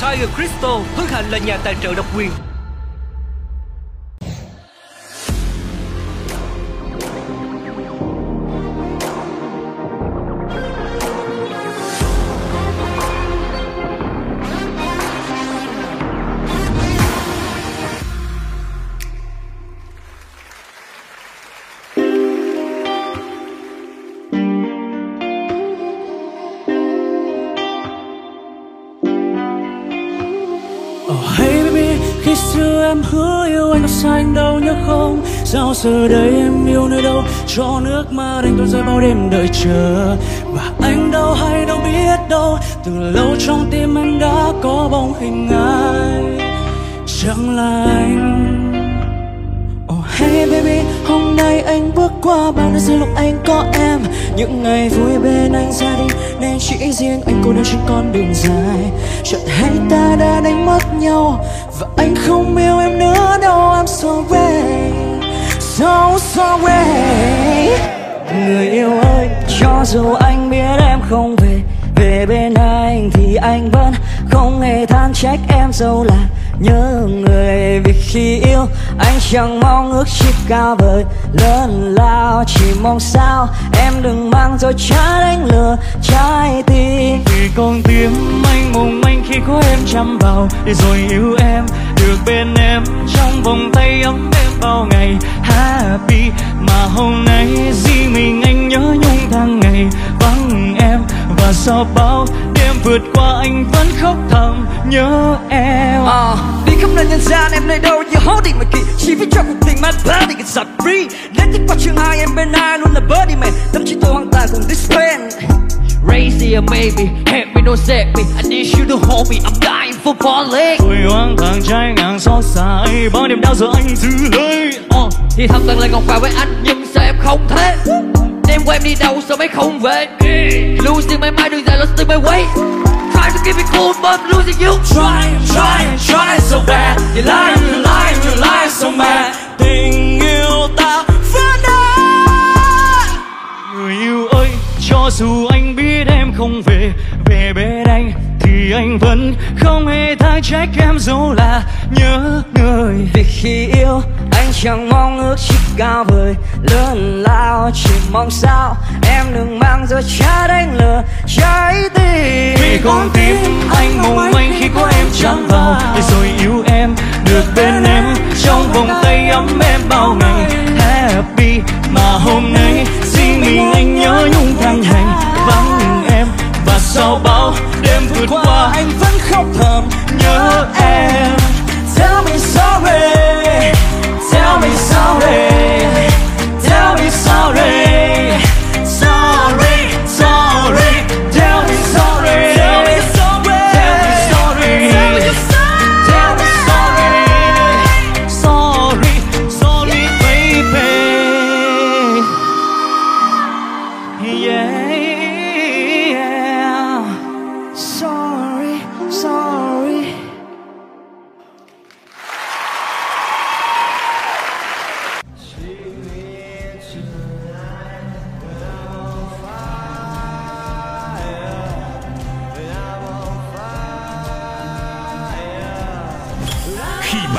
Tiger Crystal hân hạnh là nhà tài trợ độc quyền. Khi xưa em hứa yêu anh có sai anh đâu nhớ không? Sao giờ đây em yêu nơi đâu? Cho nước mắt anh tuôn rơi bao đêm đợi chờ. Và anh đâu hay đâu biết đâu Từ lâu trong tim anh đã có bóng hình ai. Chẳng là anh. Oh hey baby, hôm nay anh bước qua bao nơi giây lúc anh có em. Những ngày vui bên anh gia đình Nên chỉ riêng anh cô đơn trên con đường dài. Chợt hay ta đã đánh mất nhau và anh không yêu em nữa đâu I'm sorry So sorry Người yêu ơi, cho dù anh biết em không về Về bên anh thì anh vẫn không hề than trách em dẫu là nhớ người. Vì khi yêu anh chẳng mong ước chỉ cao vời lớn lao chỉ mong sao em đừng mang rồi trái đánh lừa trái tim. Vì con tim anh mong anh khi có em chăm vào để rồi yêu em được bên em trong vòng tay ấm êm bao ngày. Happy mà hôm nay riêng mình anh nhớ nhung tháng ngày. Vắng em và sau bao đêm vượt qua anh vẫn khóc thầm nhớ em. À, đi không nơi nhân gian em nơi đâu như hố tình mà kỳ Chỉ vì cho cuộc tình mà body get set free. Đến tiếp qua chương hai em bên ai luôn là birdie man. Tâm trí tôi hoang tàn cùng this pen Or maybe Help me don't set me. I need you to hold me I'm dying for falling. Tôi hoang thang trái ngang xót xa ấy bao đêm đau giờ anh giữ lấy Ờ, Thì thầm từng lời ngọc vào với anh Nhưng sao em không thế? Đêm qua em đi đâu sao mấy không về? Losing my mind đừng dài lost in my way. Try to keep it cool but I'm losing you. Try, try, try so bad. You lie, you lie, you lie so mad. Tình yêu ta vẫn đã Người yêu ơi, cho dù không về Về bên anh thì anh vẫn không hề tha trách em dẫu là nhớ người. Vì khi yêu anh chẳng mong ước chỉ cao vời Lớn lao chỉ mong sao Em đừng mang dối trá đánh lừa trái tim. Vì con tim anh mong manh khi có em chạm vào. Để rồi yêu em được bên em Trong vòng tay ấm em bao ngày. Happy bao đêm vượt qua. anh vẫn khóc thầm nhớ em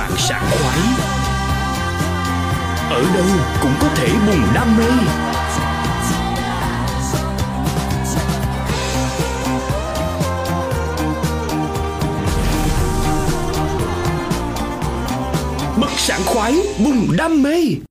bạn sảng khoái ở đâu cũng có thể bùng đam mê bật sảng khoái bùng đam mê